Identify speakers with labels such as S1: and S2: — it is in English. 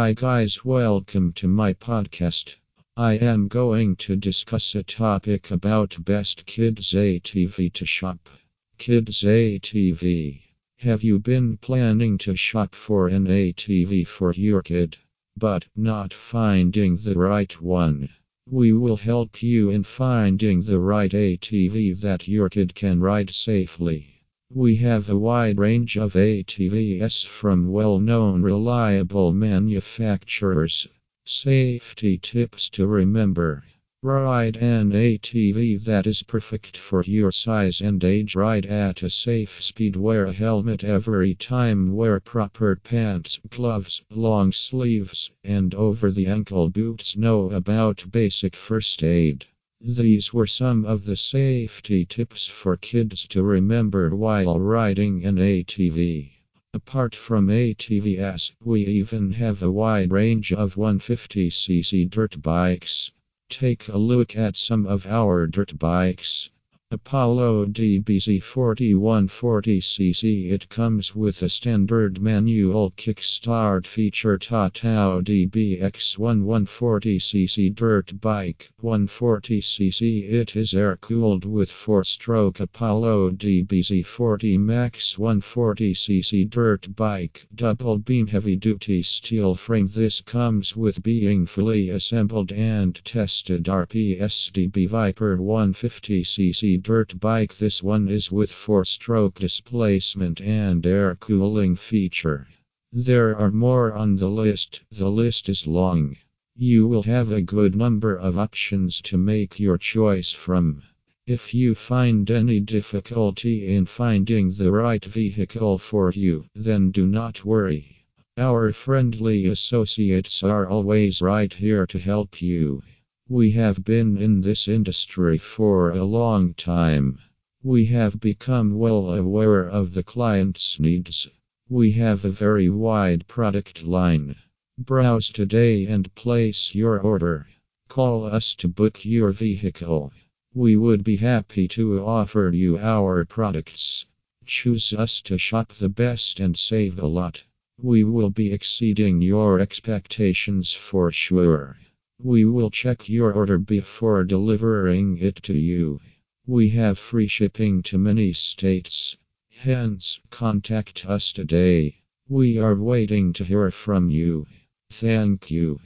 S1: Hi, guys, welcome to my podcast. I am going to discuss a topic about best kids ATV to shop. Kids ATV. Have you been planning to shop for an ATV for your kid, but not finding the right one? We will help you in finding the right ATV that your kid can ride safely. We have a wide range of ATVs from well known reliable manufacturers. Safety tips to remember Ride an ATV that is perfect for your size and age. Ride at a safe speed. Wear a helmet every time. Wear proper pants, gloves, long sleeves, and over the ankle boots. Know about basic first aid. These were some of the safety tips for kids to remember while riding an ATV. Apart from ATVs, we even have a wide range of 150cc dirt bikes. Take a look at some of our dirt bikes. Apollo DBZ 4140cc It comes with a standard manual kickstart feature TaoTao DBX 1140cc dirt bike 140cc It is air cooled with 4 stroke Apollo DBZ 40 Max 140cc dirt bike double beam heavy duty steel frame This comes with being fully assembled and tested RPS DB Viper 150cc dirt bike. This one is with 4 stroke displacement and air cooling feature. There are more on the list, the list is long. You will have a good number of options to make your choice from. If you find any difficulty in finding the right vehicle for you, then do not worry. Our friendly associates are always right here to help you. We have been in this industry for a long time. We have become well aware of the client's needs. We have a very wide product line. Browse today and place your order. Call us to book your vehicle. We would be happy to offer you our products. Choose us to shop the best and save a lot. We will be exceeding your expectations for sure. We will check your order before delivering it to you. We have free shipping to many states. Hence, contact us today. We are waiting to hear from you. Thank you.